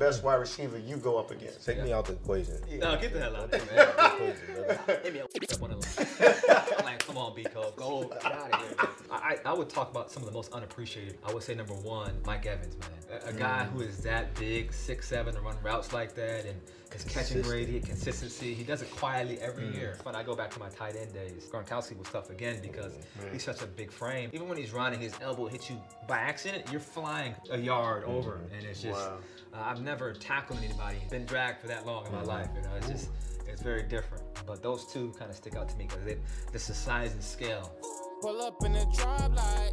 best wide receiver you go up against. Take me out the equation. No, get the hell out of there, Take me out man. the equation, brother. Hit me up on the line. like, come on, B Cole, go get out of here. man. I, I would talk about some of the most unappreciated. I would say number one, Mike Evans, man. A, a guy mm. who is that big, six seven, to run routes like that, and his catching radius, consistency. He does it quietly every mm. year. When I go back to my tight end days, Gronkowski was tough again because mm. he's such a big frame. Even when he's running, his elbow hits you by accident, you're flying a yard over, and it's just. Wow. Uh, I've never tackled anybody, been dragged for that long in my life. You know, it's just it's very different. But those two kind of stick out to me because it's the size and scale. Pull up in the drop like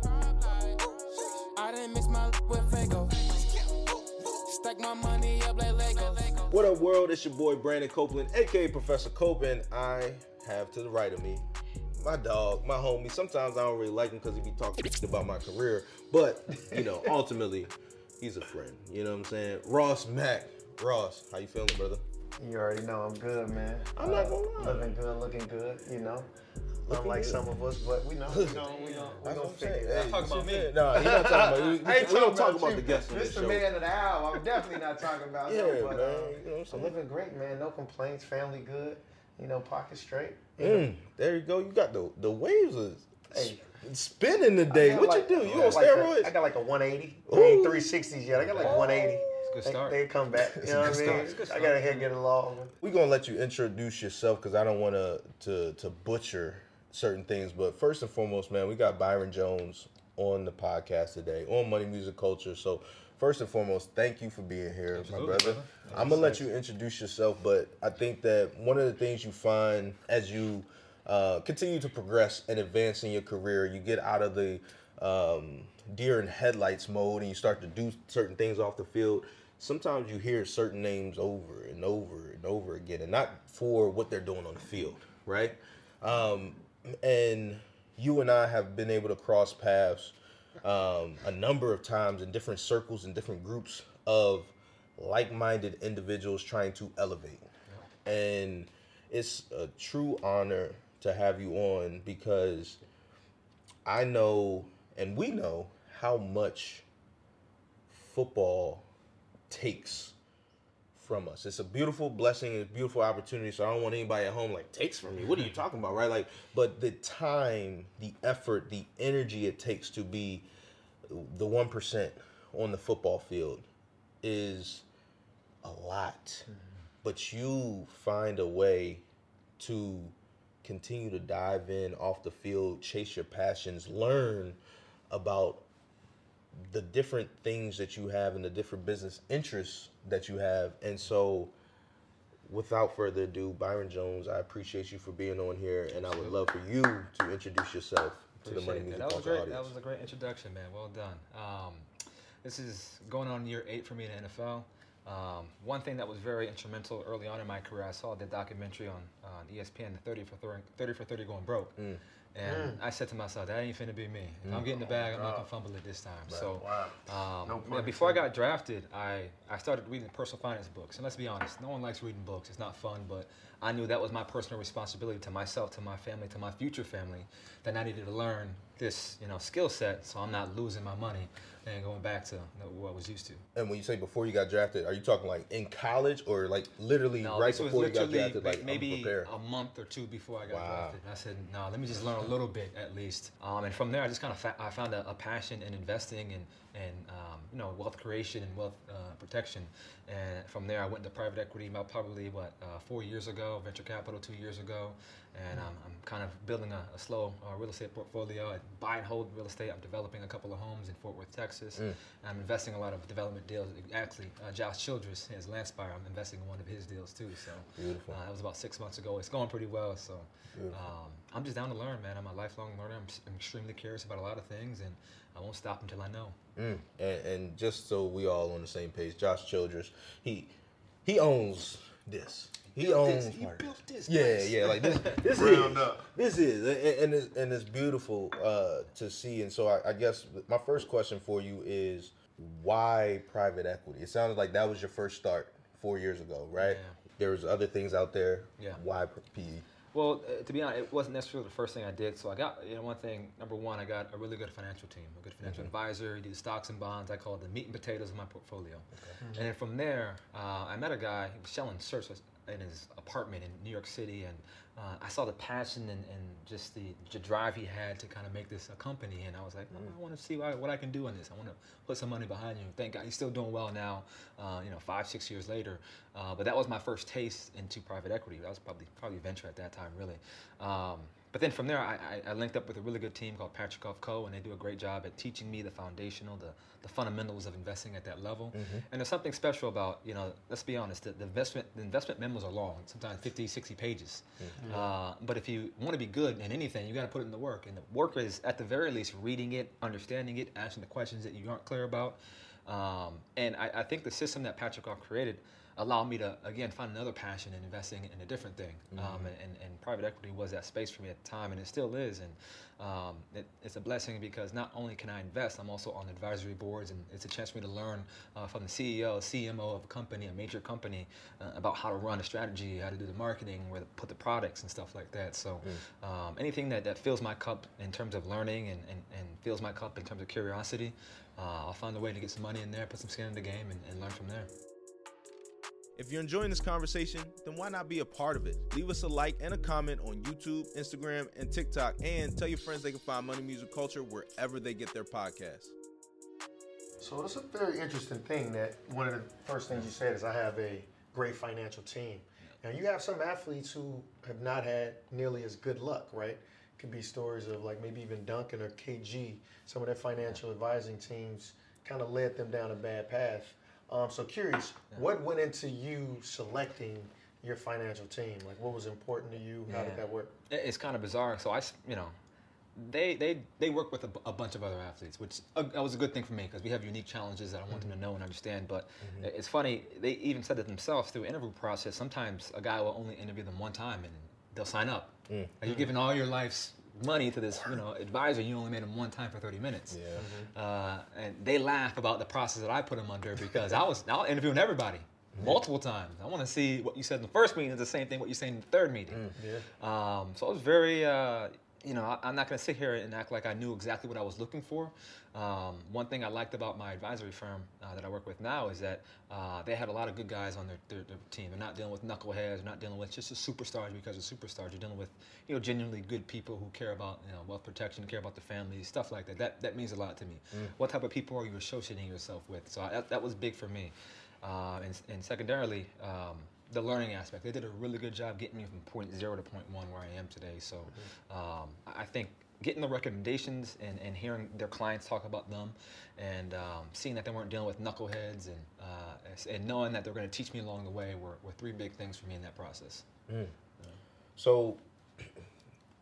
I didn't mix my with Fago. Stack my money up like Lego. What up, world? It's your boy Brandon Copeland, aka Professor Copeland. I have to the right of me my dog, my homie. Sometimes I don't really like him because he be talking about my career, but you know, ultimately, he's a friend. You know what I'm saying? Ross Mack. Ross, how you feeling, brother? You already know I'm good, man. Uh, I'm not gonna lie. Living good, looking good, you know. Looking Unlike good. some of us, but we know, we know, we know, we That's gonna what I'm figure saying. it out. Hey, talking about me. No, Nah, he not talking about you. We, I ain't we don't talk about you. the guests on This this the show. man of the hour. I'm definitely not talking about Yeah, him, but man. uh, You know what I'm I'm living great, man. No complaints. Family good. You know, pocket straight. Mm, there you go. You got the the waves is Hey. spinning today. I got What like- you do? You on got like a- steroids? I got like a 180. Ooh. I ain't 360s yet. I got like 180. It's good They, start. they come back. You know what I mean? start. It's a good I gotta head get along. We're gonna let you introduce yourself because I don't want to to to butcher certain things. But first and foremost, man, we got Byron Jones on the podcast today on Money Music Culture. So first and foremost, thank you for being here, my brother. brother. I'm gonna let you introduce yourself, but I think that one of the things you find as you uh, continue to progress and advance in your career, you get out of the um, deer in headlights mode and you start to do certain things off the field. Sometimes you hear certain names over and over and over again, and not for what they're doing on the field, right? Um, and you and I have been able to cross paths um, a number of times in different circles and different groups of like-minded individuals trying to elevate. And it's a true honor to have you on because I know and we know how much football takes from us. It's a beautiful blessing, it's a beautiful opportunity. So I don't want anybody at home like takes from me. What are you talking about, right? Like, but the time, the effort, the energy it takes to be the one percent on the football field is a lot. Mm-hmm. But you find a way to continue to dive in off the field, chase your passions, learn about the different things that you have and the different business interests that you have. And so, without further ado, Byron Jones, I appreciate you for being on here, and I would love for you to introduce yourself to the Money Music that. That was great. audience. That was a great introduction, man. Well done. Um, this is going on year eight for me in the NFL. Um, one thing that was very instrumental early on in my career, I saw the documentary on, on ESPN, the 30 for 30, 30 for 30 going broke. Mm. And I said to myself, that ain't finna be me. If I'm getting the bag, I'm not gonna fumble it this time. So, Wow. um, No yeah, before I got drafted, I, I started reading personal finance books. And let's be honest, no one likes reading books. It's not fun, but I knew that was my personal responsibility to myself, to my family, to my future family, that I needed to learn this, you know, skill set so I'm not losing my money and going back to what I was used to. And when you say before you got drafted, are you talking like in college or like literally No, right before you got literally drafted? Like maybe a month or two before I got Wow. drafted. I said, no, let me just learn a little bit at least. Um, and from there, I just kind of fa- I found a, a passion in investing and and um, you know wealth creation and wealth uh, protection. And from there, I went into private equity about probably what uh, four years ago, venture capital two years ago, and um, I'm kind of building a, a slow uh, real estate portfolio. I buy and hold real estate. I'm developing a couple of homes in Fort Worth, Texas. Mm. I'm investing a lot of development deals. Actually, uh, Josh Childress, his Landspire, I'm investing in one of his deals too. So Beautiful. uh, that was about six months ago. It's going pretty well. So um, I'm just down to learn, man. I'm a lifelong learner. I'm, I'm extremely curious about a lot of things, and I won't stop until I know. Mm. And, and just so we all on the same page, Josh Childress, he he owns this. He built owns this. He built this Yeah, place. yeah, like this. This is up. this is, and, and it's, and it's beautiful uh, to see. And so I, I guess my first question for you is why private equity? It sounded like that was your first start four years ago, right? Yeah. There was other things out there. Yeah. Why PE? Well, uh, to be honest, it wasn't necessarily the first thing I did. So I got, you know, one thing. Number one, I got a really good financial team, a good financial advisor. He did stocks and bonds. I call it the meat and potatoes of my portfolio. And then from there, uh, I met a guy. He was selling shirts in his apartment in New York City, and uh, I saw the passion and, and just the, the drive he had to kind of make this a company. And I was like, "Oh, I want to see what, what I can do in this. I want to put some money behind you. Thank God he's still doing well now. Uh, you know, five six years later. Uh, but that was my first taste into private equity. That was probably probably venture at that time, really. Um, but then from there, I, I, I linked up with a really good team called Patricof Co, and they do a great job at teaching me the foundational, the, the fundamentals of investing at that level. And there's something special about, you know, let's be honest, the, the investment the investment memos are long, sometimes 50, 60 pages. Uh, but if you want to be good in anything, you got to put in the work. And the work is, at the very least, reading it, understanding it, asking the questions that you aren't clear about. Um, and I, I think the system that Patricof created allowed me to again find another passion in investing in a different thing. Um, and, and, and private equity was that space for me at the time, and it still is. And um, it, it's a blessing because not only can I invest, I'm also on advisory boards, and it's a chance for me to learn uh, from the CEO, CMO of a company, a major company, uh, about how to run a strategy, how to do the marketing, where to put the products and stuff like that. So um, anything that, that fills my cup in terms of learning and, and, and fills my cup in terms of curiosity, uh, I'll find a way to get some money in there, put some skin in the game, and, and learn from there. If you're enjoying this conversation, then why not be a part of it? Leave us a like and a comment on YouTube, Instagram, and TikTok, and tell your friends they can find Money Music Culture wherever they get their podcasts. So it's a very interesting thing that one of the first things you said is I have a great financial team. Now you have some athletes who have not had nearly as good luck, right? Could be stories of like maybe even Duncan or KG. Some of their financial advising teams kind of led them down a bad path. Um, so curious, what went into you selecting your financial team? Like what was important to you? How did that work? It's kind of bizarre. So I, you know, they they they work with a, a bunch of other athletes, which uh, that was a good thing for me because we have unique challenges that I want them to know and understand. But i- it's funny they even said it themselves through interview process. Sometimes a guy will only interview them one time and they'll sign up. Like, you're giving all your life's money to this, you know, advisor. You only made him one time for 30 minutes. Yeah. Uh, and they laugh about the process that I put him under because I was I was interviewing everybody multiple times. I want to see what you said in the first meeting is the same thing what you say in the third meeting. Yeah. Um, so I was very, uh, you know, I, I'm not going to sit here and act like I knew exactly what I was looking for. Um, one thing I liked about my advisory firm uh, that I work with now is that uh, they had a lot of good guys on their, their, their team. They're not dealing with knuckleheads. They're not dealing with just superstars because of superstars. You're dealing with, you know, genuinely good people who care about, you know, wealth protection, care about the family, stuff like that. That that means a lot to me. What type of people are you associating yourself with? So I, that, that was big for me. Uh, and, and secondarily, um, the learning aspect. They did a really good job getting me from point zero to point one where I am today. So um, I think getting the recommendations and, and hearing their clients talk about them and um, seeing that they weren't dealing with knuckleheads and, uh, and knowing that they're going to teach me along the way were, were three big things for me in that process. So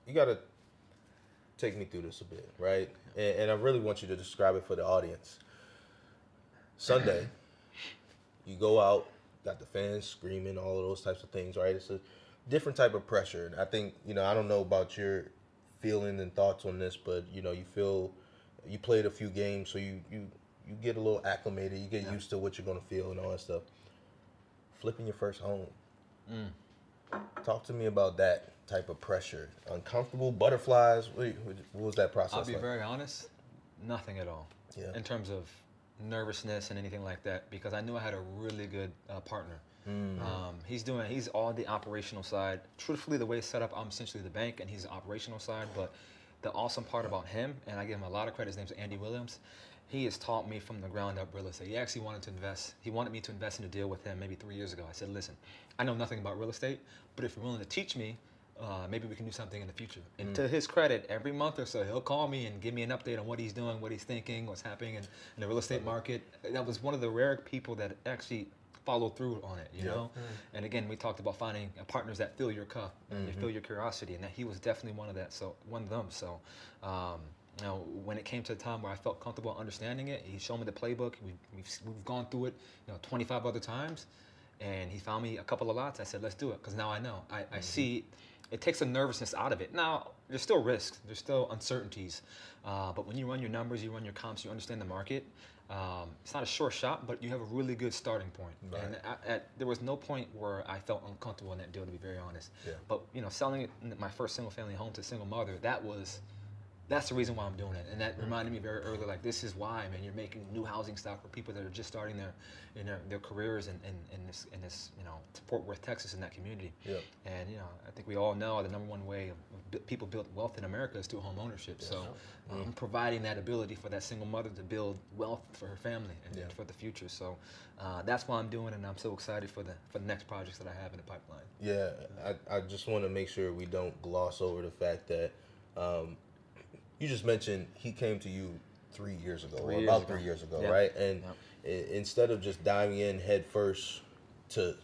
you got to take me through this a bit, right? And, and I really want you to describe it for the audience. Sunday, you go out, got the fans screaming, all of those types of things, right? It's a different type of pressure. And I think, you know, I don't know about your feeling and thoughts on this, but you know, you feel you played a few games, so you you you get a little acclimated, you get used to what you're gonna feel and all that stuff. Flipping your first home. Mm. Talk to me about that type of pressure. Uncomfortable butterflies. What, what was that process I'll be like? very honest, nothing at all. Yeah. In terms of nervousness and anything like that, because I knew I had a really good uh, partner. Um, he's doing, he's all the operational side. Truthfully, the way it's set up, I'm essentially the bank, and he's the operational side. But the awesome part about him, and I give him a lot of credit. His name's Andy Williams. He has taught me from the ground up real estate. He actually wanted to invest. He wanted me to invest in a deal with him maybe three years ago. I said, listen, I know nothing about real estate, but if you're willing to teach me, uh, maybe we can do something in the future. And to his credit, every month or so, he'll call me and give me an update on what he's doing, what he's thinking, what's happening in, in the real estate market. That was one of the rare people that actually followed through on it, you Yeah. know? And again, we talked about finding partners that fill your cup, and fill your curiosity, and that he was definitely one of that. So one of them. So, um, you know, when it came to the time where I felt comfortable understanding it, he showed me the playbook. We, we've, we've gone through it, you know, 25 other times, and he found me a couple of lots. I said, let's do it, because now I know. I, I see. It takes the nervousness out of it. Now, there's still risks. There's still uncertainties. Uh, but when you run your numbers, you run your comps, you understand the market. Um, it's not a sure shot, but you have a really good starting point. Right. And I, at, there was no point where I felt uncomfortable in that deal, to be very honest. Yeah. But you know, selling my first single family home to a single mother, that was that's the reason why I'm doing it. And that reminded me very early, like this is why, man, you're making new housing stock for people that are just starting their, in their, their careers in, in, in this, in this, you know, Fort Worth, Texas, in that community. Yeah. And you know, I think we all know the number one way of people build wealth in America is through home ownership. So, um, providing that ability for that single mother to build wealth for her family and, and Yeah. for the future. So, uh, that's why I'm doing, it, and I'm so excited for the for the next projects that I have in the pipeline. Yeah, I, I just want to make sure we don't gloss over the fact that um, you just mentioned he came to you three years ago, Three or years about ago. three years ago, Yeah. right? And Yep. instead of just diving in head first to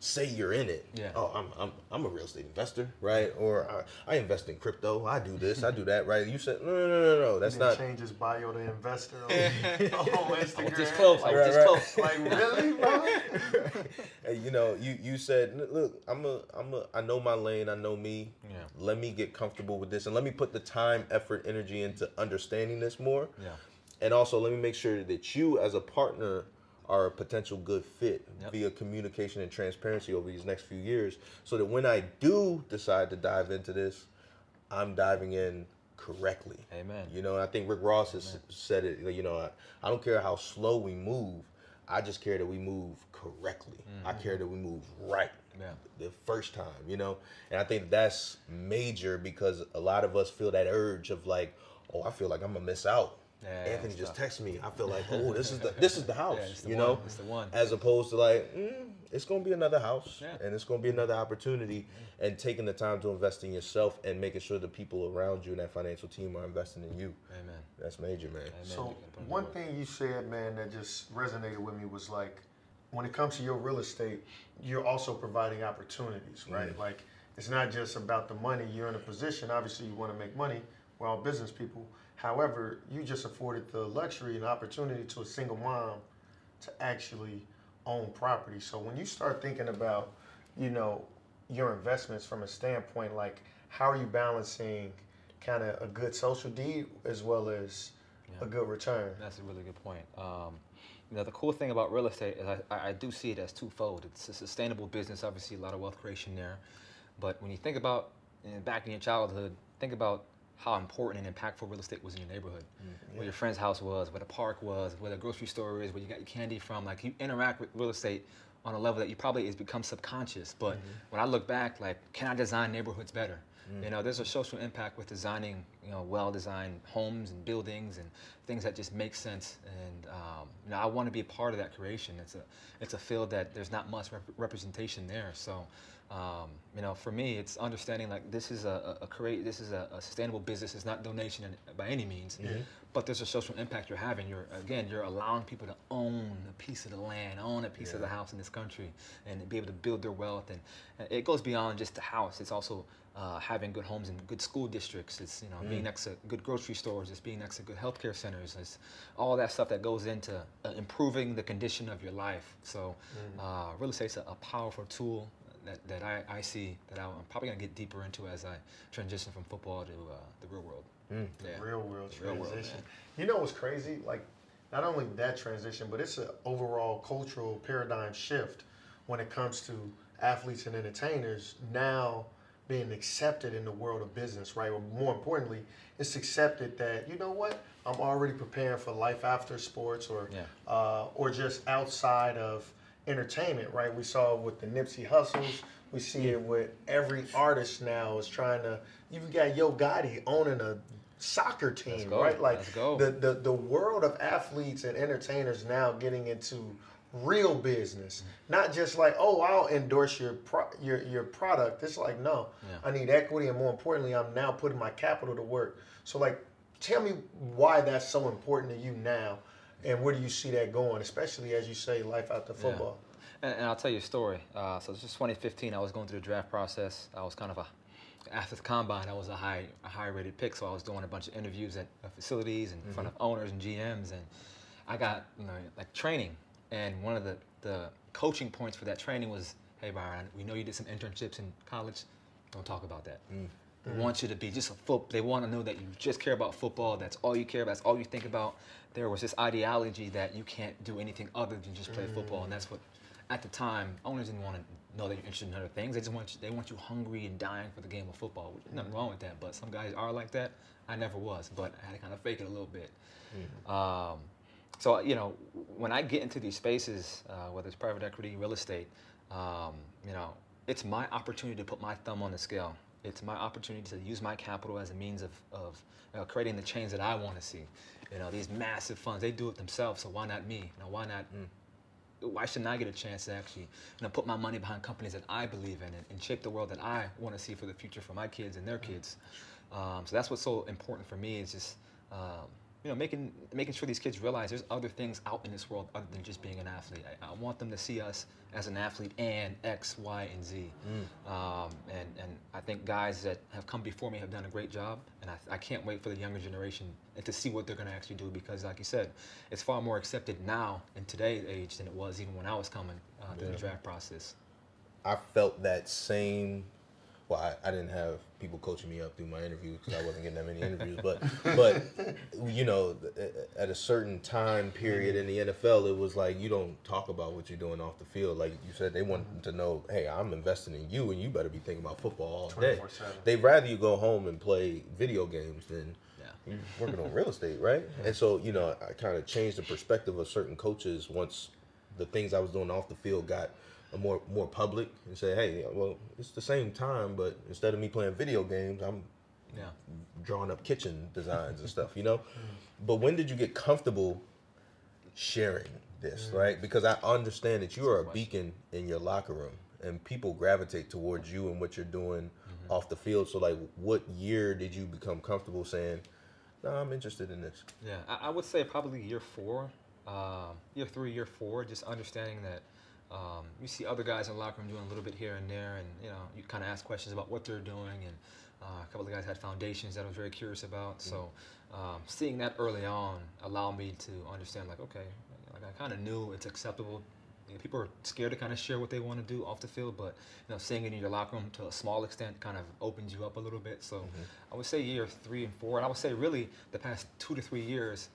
say you're in it, Yeah. oh, I'm, I'm, I'm a real estate investor, right? Or I, I invest in crypto, I do this, I do that, right? You said, no, no, no, no, no, that's didn't not. change his bio to investor on, on Instagram. I was this close. I Right, this right. close. Like really, bro? Hey, you know, you you said, look, I'm a, I'm a, I know my lane, I know me. Yeah. Let me get comfortable with this, and let me put the time, effort, energy into understanding this more. Yeah. And also, let me make sure that you, as a partner, are a potential good fit Yep. via communication and transparency over these next few years, so that when I do decide to dive into this, I'm diving in correctly. Amen. You know, I think Rick Ross has said it. You know, I, I don't care how slow we move. I just care that we move correctly. I mm-hmm. care that we move right Yeah. the first time. You know, and I think that's major because a lot of us feel that urge of like, oh, I feel like I'm gonna miss out. Yeah, Anthony just tough. texted me. I feel like, oh, this is the this is the house. Yeah, the you one. know, It's the one. as opposed to like, mm, it's gonna be another house, Yeah. and it's gonna be another opportunity, and taking the time to invest in yourself and making sure the people around you and that financial team are investing in you. Amen. That's major, man. Amen. So You gotta put in the one thing you said, man, that just resonated with me was like, when it comes to your real estate, you're also providing opportunities, right? Like, it's not just about the money. You're in a position, obviously, you want to make money. We're all business people. However, you just afforded the luxury and opportunity to a single mom to actually own property. So when you start thinking about, you know, your investments from a standpoint like how are you balancing kind of a good social deed as well as a good return? That's a really good point. Um, you know, the cool thing about real estate is I, I do see it as twofold. It's a sustainable business, obviously, a lot of wealth creation there. But when you think about in, back in your childhood, think about how important and impactful real estate was in your neighborhood. Mm-hmm. Where your friend's house was, where the park was, where the grocery store is, where you got your candy from. Like you interact with real estate on a level that you probably has become subconscious. But mm-hmm. when I look back, like, can I design neighborhoods better? Mm. You know, there's a social impact with designing, you know, well-designed homes and buildings and things that just make sense. And um, you know, I want to be a part of that creation. It's a, it's a field that there's not much rep- representation there. So, um, you know, for me, it's understanding like this is a, a, create, this is a, a sustainable business. It's not donation in- by any means, but there's a social impact you're having. You're again, you're allowing people to own a piece of the land, own a piece of the house in this country, and be able to build their wealth. And uh, it goes beyond just the house. It's also uh, having good homes and good school districts. It's you know being next to good grocery stores. It's being next to good healthcare centers. It's all that stuff that goes into uh, improving the condition of your life. So, uh, real estate's a, a powerful tool that, that I, I see that I'm probably gonna get deeper into as I transition from football to uh, the real world. Yeah. Real world Real world, transition. you know what's crazy? Like, not only that transition, but it's an overall cultural paradigm shift when it comes to athletes and entertainers now being accepted in the world of business, right? Or more importantly, it's accepted that you know what? I'm already preparing for life after sports, or Yeah. uh, or just outside of entertainment, right? We saw it with the Nipsey Hustles. We see it with every artist now is trying to. You've got Yo Gotti owning a soccer team, right? Like the, the the world of athletes and entertainers now getting into real business, not just like oh I'll endorse your pro- your your product. It's like no, Yeah. I need equity, and more importantly, I'm now putting my capital to work. So like, tell me why that's so important to you now, and where do you see that going, especially as you say life after football. And, and I'll tell you a story. Uh, so this is 2015. I was going through the draft process. I was kind of a after the combine. I was a high a high rated pick, so I was doing a bunch of interviews at, at facilities in front mm-hmm. of owners and GMs, and I got you know like training. And one of the the coaching points for that training was, hey Byron, we know you did some internships in college. Don't talk about that. Mm. They want you to be just a foot. They want to know that you just care about football. That's all you care about. That's all you think about. There was this ideology that you can't do anything other than just play football, and that's what, at the time, owners didn't want to know that you're interested in other things. They just want you, they want you hungry and dying for the game of football. Which, nothing wrong with that, but some guys are like that. I never was, but I had to kind of fake it a little bit. Um, so you know, when I get into these spaces, uh, whether it's private equity, real estate, um, you know, it's my opportunity to put my thumb on the scale. It's my opportunity to use my capital as a means of, of you know, creating the change that I want to see. You know, these massive funds, they do it themselves, so why not me? You know, why not? Why shouldn't I get a chance to actually, you know, put my money behind companies that I believe in and, and shape the world that I want to see for the future for my kids and their kids? Um, so that's what's so important for me is just, um, you know, making making sure these kids realize there's other things out in this world other than just being an athlete. I, I want them to see us as an athlete and X, Y, and Z. Um, and and I think guys that have come before me have done a great job, and I, I can't wait for the younger generation and to see what they're going to actually do because, like you said, it's far more accepted now in today's age than it was even when I was coming uh, through the draft process. I felt that same. Well, I, I didn't have people coaching me up through my interviews because I wasn't getting that many interviews. But, but you know, at a certain time period in the NFL, it was like you don't talk about what you're doing off the field. Like you said, they want to know, hey, I'm investing in you, and you better be thinking about football all day. 24/7. They'd rather you go home and play video games than Yeah. working on real estate, right? And so, you know, I kind of changed the perspective of certain coaches once the things I was doing off the field got a more more public and say, hey, well, it's the same time, but instead of me playing video games, I'm Yeah. drawing up kitchen designs and stuff, you know. Mm. But when did you get comfortable sharing this, mm. right? Because I understand that you are a beacon in your locker room, and people gravitate towards you and what you're doing mm-hmm. off the field. So, like, what year did you become comfortable saying, "No, I'm interested in this"? Yeah, I, I would say probably year four, um, year three, year four, just understanding that um, you see other guys in the locker room doing a little bit here and there, and you know you kind of ask questions about what they're doing, and uh, a couple of guys had foundations that I was very curious about. So um, seeing that early on allowed me to understand, like, okay, like I kind of knew it's acceptable. You know, people are scared to kind of share what they want to do off the field, but you know, seeing it in your locker room to a small extent kind of opens you up a little bit. So I would say year three and four, and I would say really the past two to three years,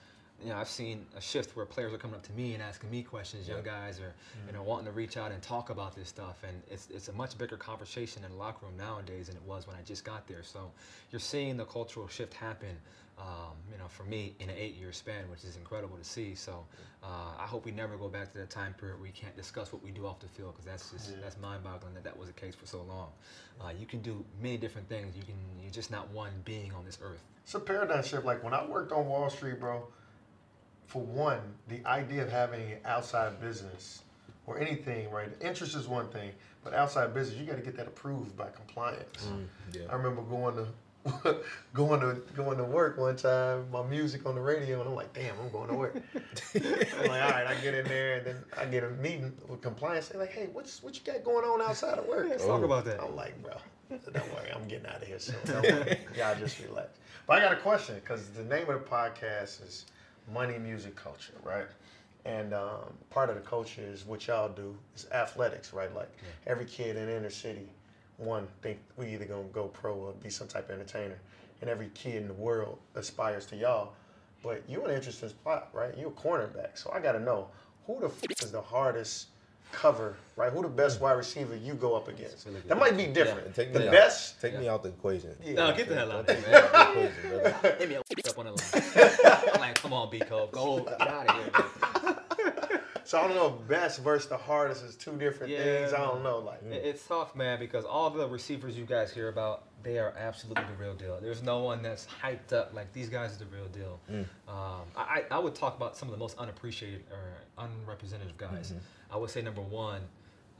you know, I've seen a shift where players are coming up to me and asking me questions. Young guys are, you know, wanting to reach out and talk about this stuff, and it's it's a much bigger conversation in the locker room nowadays than it was when I just got there. So you're seeing the cultural shift happen. Um, you know, for me in an eight-year span, which is incredible to see. So, uh, I hope we never go back to that time period where we can't discuss what we do off the field, because that's just that's mind-boggling that that was the case for so long. Uh, you can do many different things. You can you're just not one being on this earth. It's a paradigm shift. Like when I worked on Wall Street, bro, for one, the idea of having an outside business or anything, right? Interest is one thing, but outside business, you got to get that approved by compliance. Mm, yeah. I remember going to going to going to work one time, my music on the radio, and I'm like, damn, I'm going to work. I'm like, all right, I get in there, and then I get a meeting with compliance. They're like, hey, what's what you got going on outside of work? Let's talk about that. I'm like, bro, don't worry, I'm getting out of here soon. Don't. Y'all just relax. But I got a question because the name of the podcast is Money, Music, Culture, right? And um, part of the culture is what y'all do is athletics, right? Like every kid in inner city, one think we either gonna go pro or be some type of entertainer, and every kid in the world aspires to y'all. But you're an interesting spot, right? You're a cornerback, so I gotta know who the f- is the hardest cover, right? Who the best wide receiver you go up against? really That might be different. And take the me out. best. Take me out the equation. Yeah. No, get the hell out of here, man. out the equation, brother. Hit me up on the line. I'm like, come on, B Cole, go get out of here. man. So I don't know if best versus the hardest is two different Yeah. things. I don't know. Like, It's tough, man, because all the receivers you guys hear about, they are absolutely the real deal. There's no one that's hyped up like these guys are the real deal. Um, I, I would talk about some of the most unappreciated or unrepresentative guys. I would say number one,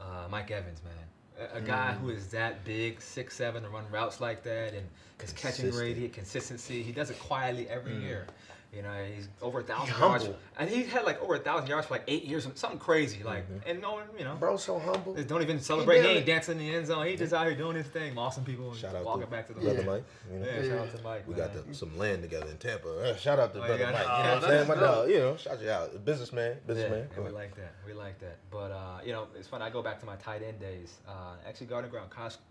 uh, Mike Evans, man. A, a guy who is that big, six seven, to run routes like that, and his catching rate, consistency. He does it quietly every year. You know, he's over a thousand yards, and he had like over a thousand yards for like eight years, something crazy. Like, and no one, you know, Bro, so humble. don't even celebrate. He, damn ain't dancing in the end zone. He just out here doing his thing, mossing people, and Shout out walking to back to the brother Yeah. Mike. You know? Yeah, shout out to Mike. We man. got the, some land together in Tampa. Uh, shout out to Oh, brother yeah. Mike. Oh, You know what I'm saying? My dog, you know, shout you out. Businessman, Yeah, businessman. and we like that. We like that. But uh, you know, it's funny. I go back to my tight end days. Uh, actually, Gardner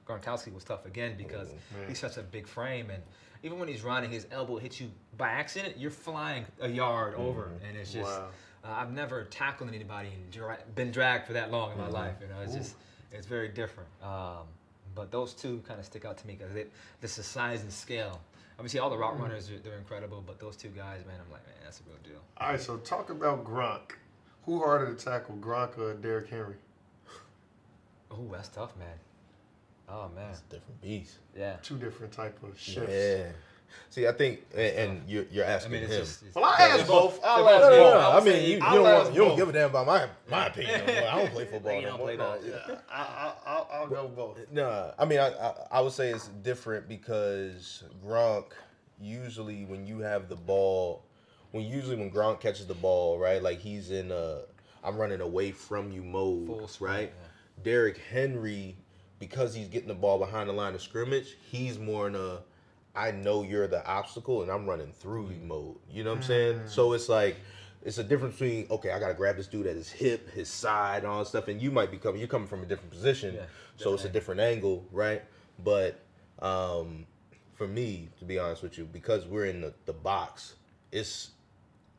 Gronkowski, was tough again because Oh, he's such a big frame, and even when he's running, his elbow hits you by accident. You're flying a yard over, and it's just. Wow. Uh, I've never tackled anybody and dra- been dragged for that long in my life. You know, it's just it's very different. Um, but those two kind of stick out to me because this is size and scale. Obviously, all the route runners are, they're incredible, but those two guys, man, I'm like, man, that's a real deal. All right, so talk about Gronk. Who harder to tackle, Gronk or Derrick Henry? Oh, that's tough, man. Oh man, It's a different beast. yeah. Two different type of shifts. Yeah. See, I think, and, and you're, you're I asking mean, it's him. just. Well, I they're both- both. I'll ask both No, no, no. I I mean, you, you don't want, you don't give a damn about my my opinion. I don't play football. You don't more. play No, ball. yeah. I, I, I'll, I'll go both. No, I mean, I, I I would say it's different because Gronk usually when you have the ball, when usually when Gronk catches the ball, right, like he's in a I'm running away from you mode, Full sprint, right? yeah. Derrick Henry, because he's getting the ball behind the line of scrimmage, he's more in a I know you're the obstacle and I'm running through you mode. You know what I'm saying? So it's like it's a difference between okay, I gotta grab this dude at his hip, his side, and all that stuff, and you might be coming. You're coming from a different position, Yeah, so it's a different different angle, right? But um, for me, to be honest with you, because we're in the, the box, it's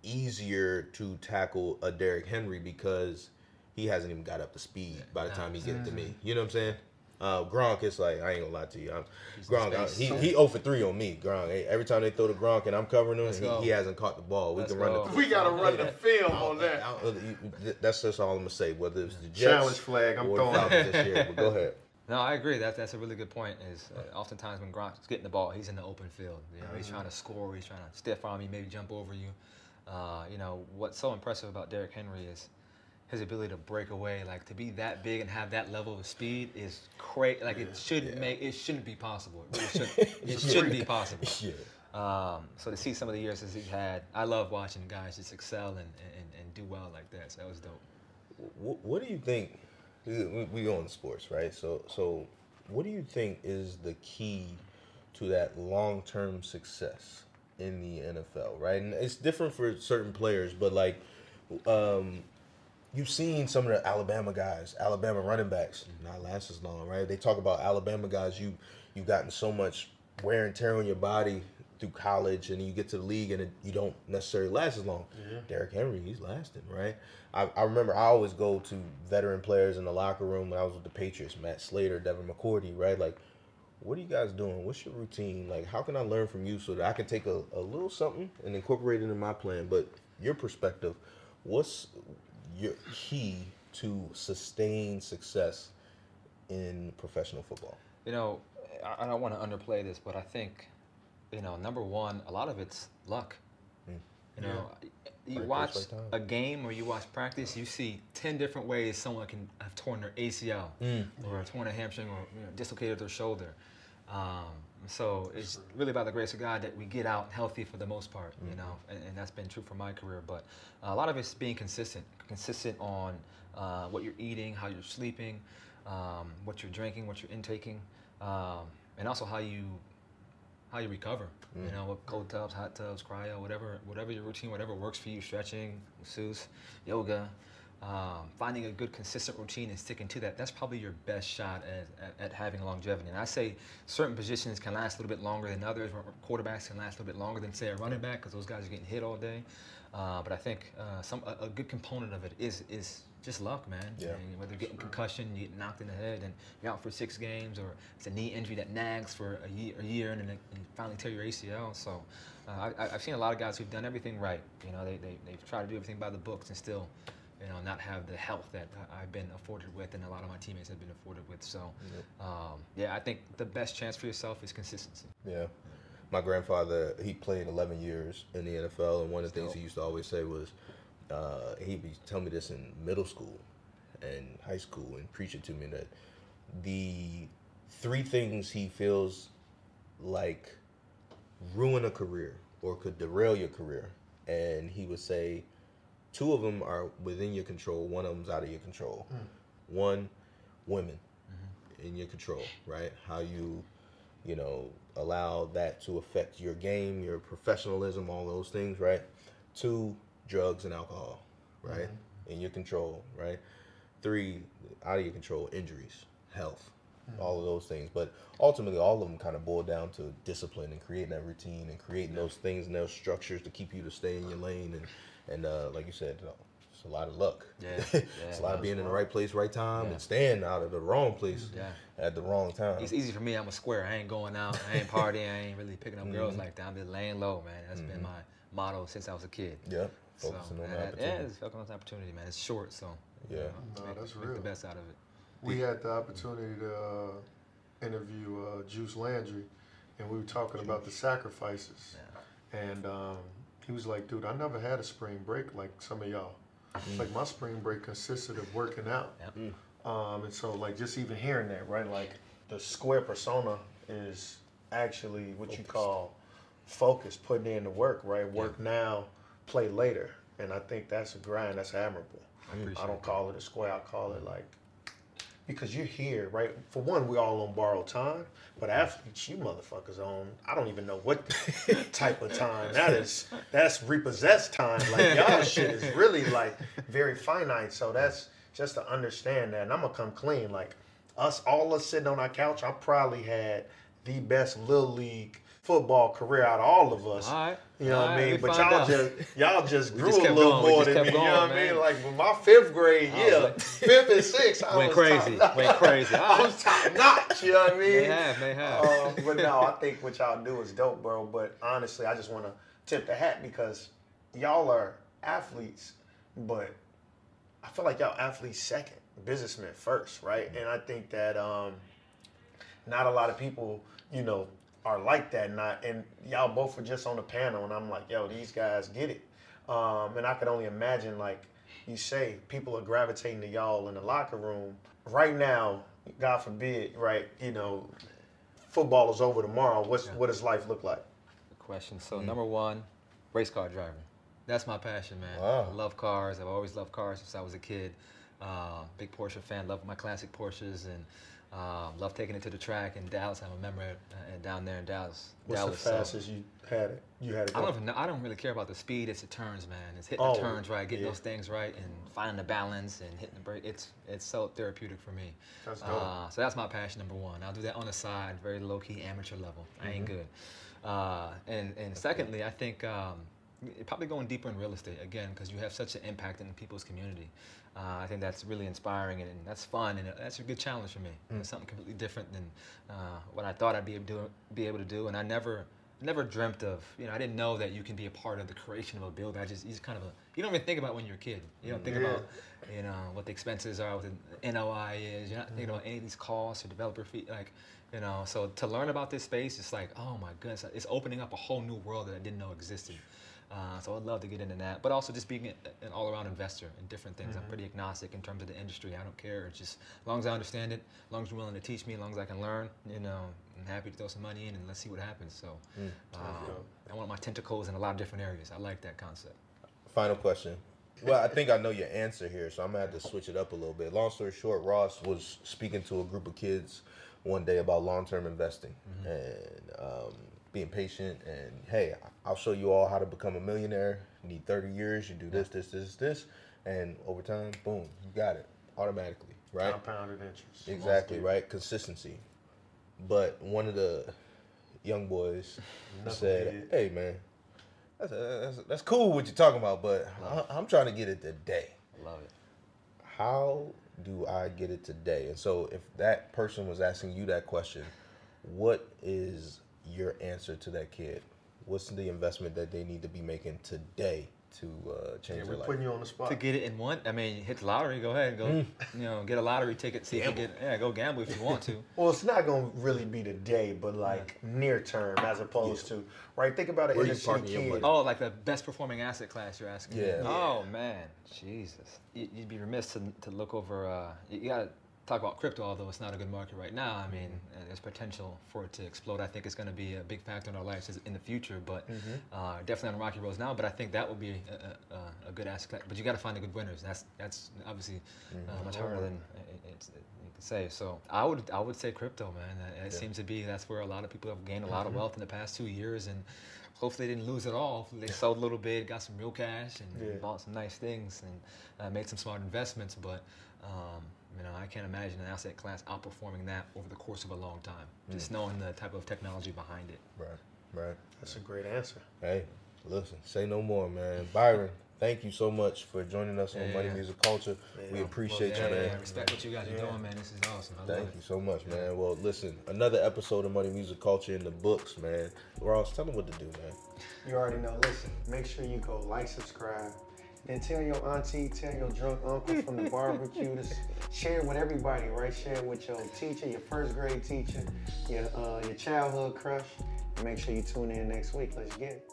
easier to tackle a Derrick Henry because he hasn't even got up to speed by the time he gets to me. You know what I'm saying? Uh, Gronk, it's like I ain't gonna lie to you. I'm, Gronk, I, he he 0 for three on me. Gronk, hey, every time they throw the Gronk and I'm covering him, he, he hasn't caught the ball. We Let's can run go. the. We gotta run the film on that. I don't- you- That's just all I'm gonna say. Whether it's the Jets Challenge flag, I'm or throwing the it. Falcons this year, but go ahead. No, I agree. That's that's a really good point. Is uh, oftentimes when Gronk's getting the ball, he's in the open field. You know, he's trying to score. He's trying to stiff arm you, maybe jump over you. Uh, you know, what's so impressive about Derrick Henry is his ability to break away. Like to be that big and have that level of speed is crazy. Like it shouldn't make it shouldn't be possible. It, really shouldn't, it shouldn't be possible. Yeah. Um, so to see some of the years that he's had, I love watching guys just excel and, and, and do well like that. So that was dope. What, what do you think? We, go in sports, right? So, so what do you think is the key to that long-term success in the NFL, right? And it's different for certain players, but like, um, you've seen some of the Alabama guys, Alabama running backs, not last as long, right? They talk about Alabama guys. You you've gotten so much wear and tear on your body through college, and you get to the league, and it, you don't necessarily last as long. Yeah. Derrick Henry, he's lasting, right? I, I remember I always go to veteran players in the locker room when I was with the Patriots, Matt Slater, Devin McCourty, right? Like, what are you guys doing? What's your routine? Like, how can I learn from you so that I can take a, a little something and incorporate it in my plan? But your perspective, what's your key to sustain success in professional football? You know, I, I don't want to underplay this, but I think, you know, number one, a lot of it's luck. You know, you watch right a game or you watch practice, you see ten different ways someone can have torn their ACL or torn a hamstring or you know, dislocated their shoulder. Um, so it's really by the grace of God that we get out healthy for the most part, you know, and, and that's been true for my career. But a lot of it's being consistent, consistent on uh, what you're eating, how you're sleeping, um, what you're drinking, what you're intaking, um, and also how you how you recover. You know, with cold tubs, hot tubs, cryo, whatever, whatever your routine, whatever works for you, stretching, masseuse, yoga. Um, finding a good consistent routine and sticking to that, that's probably your best shot at, at, at having longevity. And I say certain positions can last a little bit longer than others. Quarterbacks can last a little bit longer than, say, a running back because those guys are getting hit all day. Uh, but I think uh, some a, a good component of it is is just luck, man. Yeah. And whether you're getting concussion, you get knocked in the head, and you're out for six games, or it's a knee injury that nags for a year, a year and then you finally tear your ACL. So uh, I, I've seen a lot of guys who've done everything right. You know, they, they, they've tried to do everything by the books and still, you know, not have the health that I've been afforded with and a lot of my teammates have been afforded with. So, um, yeah, I think the best chance for yourself is consistency. Yeah. My grandfather, he played 11 years in the NFL, and one of the things he used to always say was, uh, he'd be telling me this in middle school and high school and preach it to me that the three things he feels like ruin a career or could derail your career and he would say, two of them are within your control, one of them's out of your control. Hmm. One, women mm-hmm. in your control, right? How you, you know, allow that to affect your game, your professionalism, all those things, right? Two, drugs and alcohol, right? Mm-hmm. In your control, right? Three, out of your control, injuries, health, mm-hmm. all of those things. But ultimately, all of them kind of boil down to discipline and creating that routine and creating those things and those structures to keep you to stay in your lane. And, and uh, like you said, uh, it's a lot of luck. Yeah, it's a lot of being in the right place, right time, Yeah. and staying out of the wrong place Yeah. at the wrong time. It's easy for me. I'm a square. I ain't going out. I ain't partying. I ain't really picking up girls like that. I'm just laying low, man. That's been my motto since I was a kid. Yeah, So, focusing on the that- opportunity. yeah, it's focusing on the opportunity, man. It's short, so Yeah. you know, No, make, that's make real. the best out of it. We had the opportunity to uh, interview uh, Juice Landry, and we were talking about the sacrifices. And um, he was like, "Dude, I never had a spring break like some of y'all. Mm. Like my spring break consisted of working out. Yep. Mm. Um, and so, like, just even hearing that, right? Like, the square persona is actually what you call focus, putting in the work, right? Work now, play later. And I think that's a grind. That's admirable. I, appreciate don't call it a square. I call it mm. like because you're here, right? For one, we all on borrowed time, but athletes, you motherfuckers on. I don't even know what type of time that is. That's repossessed time. Like y'all shit is really like very finite. So that's just to understand that. And I'm gonna come clean. Like us, all us sitting on our couch, I probably had the best little league football career out of all of us. All right. You know All what I right, mean? But y'all out. just y'all just grew just a little going. More than me. kept you know what I mean? Like with my fifth grade, I yeah, was like- fifth and sixth, I Went was crazy. top- Went crazy. I was top notch. You know what I mean? They have, they have. Um, but no, I think what y'all do is dope, bro. But honestly, I just want to tip the hat because y'all are athletes, but I feel like y'all athletes second, businessmen first, right? And I think that um, not a lot of people, you know, are like that. Not and y'all both were just on the panel, and I'm like, yo, these guys get it. Um, and I could only imagine, like you say, people are gravitating to y'all in the locker room right now. God forbid, right? You know, football is over tomorrow. What's what does life look like? Good question. So number one, race car driving. That's my passion, man. Wow. I love cars. I've always loved cars since I was a kid. Uh, big Porsche fan. Love my classic Porsches and um, love taking it to the track in Dallas. I'm a member uh, down there in Dallas. What's Dallas, the so- fastest you had it? You had it. I don't know, I don't really care about the speed. It's the turns, man. It's hitting Oh, the turns right, getting yeah. those things right, and finding the balance and hitting the brake. It's it's so therapeutic for me. That's dope. Uh, so that's my passion number one. I'll do that on the side, very low key amateur level. I ain't Mm-hmm. good. Uh, and and secondly, I think um, probably going deeper in real estate again because you have such an impact in people's community. Uh, I think that's really inspiring and, and that's fun and that's a good challenge for me. Mm. It's something completely different than uh, what I thought I'd be able to do, be able to do, and I never never dreamt of you know I didn't know that you can be a part of the creation of a building. I just just kind of a, you don't even think about when you're a kid. You don't think Yeah. about you know what the expenses are, what the NOI is. You're not thinking about any of these costs or developer fee. Like you know, so to learn about this space, it's like oh my goodness, it's opening up a whole new world that I didn't know existed. Uh, so I'd love to get into that, but also just being an all-around investor in different things. I'm pretty agnostic in terms of the industry. I don't care. It's just as long as I understand it, as long as you're willing to teach me, as long as I can learn, you know, I'm happy to throw some money in and let's see what happens. So um, I want my tentacles in a lot of different areas. I like that concept. Final question. Well, I think I know your answer here, so I'm gonna have to switch it up a little bit. Long story short, Ross was speaking to a group of kids one day about long-term investing and um, being patient. And hey, I'll show you all how to become a millionaire. You need 30 years. You do this, this, this, this, and over time, boom, you got it automatically, right? Compounded interest. Exactly right. Consistency. But one of the young boys said. "Hey man, that's, that's that's cool what you're talking about, but I, I'm trying to get it today. Love it. How do I get it today?" And so, if that person was asking you that question, what is your answer to that kid? What's the investment that they need to be making today to uh, change Yeah, their we're life? putting you on the spot. To get it in one, I mean, hit the lottery. Go ahead, go. Mm. You know, get a lottery ticket. See if you get. Yeah, go gamble if you want to. Well, it's not gonna really be today, but like near term, as opposed to right. Think about an Where you inner city your kid. money? Oh, like the best performing asset class you're asking. Yeah. Oh man, Jesus. You- You'd be remiss to, to look over. Uh, you got to talk about crypto, although it's not a good market right now. I mean, uh, there's potential for it to explode. I think it's going to be a big factor in our lives in the future, but uh, definitely on rocky roads now. But I think that would be a, a, a good aspect. But you got to find the good winners. That's that's obviously uh, much harder than it, it's, it, you can say. So I would I would say crypto, man. It, it seems to be that's where a lot of people have gained a lot of wealth in the past two years, and hopefully they didn't lose it all. Hopefully they sold a little bit, got some real cash, and Yeah. bought some nice things, and uh, made some smart investments. But um, you know, I can't imagine an asset class outperforming that over the course of a long time. Hmm. Just knowing the type of technology behind it. Right, right. That's a great answer. Hey, listen, say no more, man. Byron, thank you so much for joining us on Yeah, Money yeah. Music Culture. we Yeah. appreciate yeah, you, man. yeah, respect what you guys are Yeah. doing, man. This is awesome. I love Thank it. you so much, man. Well, listen, another episode of Money Music Culture in the books, man. Ross, tell them what to do, man. You already know. Listen, make sure you go like, subscribe. Then tell your auntie, tell your drunk uncle from the barbecue to share it with everybody, right? Share it with your teacher, your first grade teacher, your uh, your childhood crush. And make sure you tune in next week. Let's get it.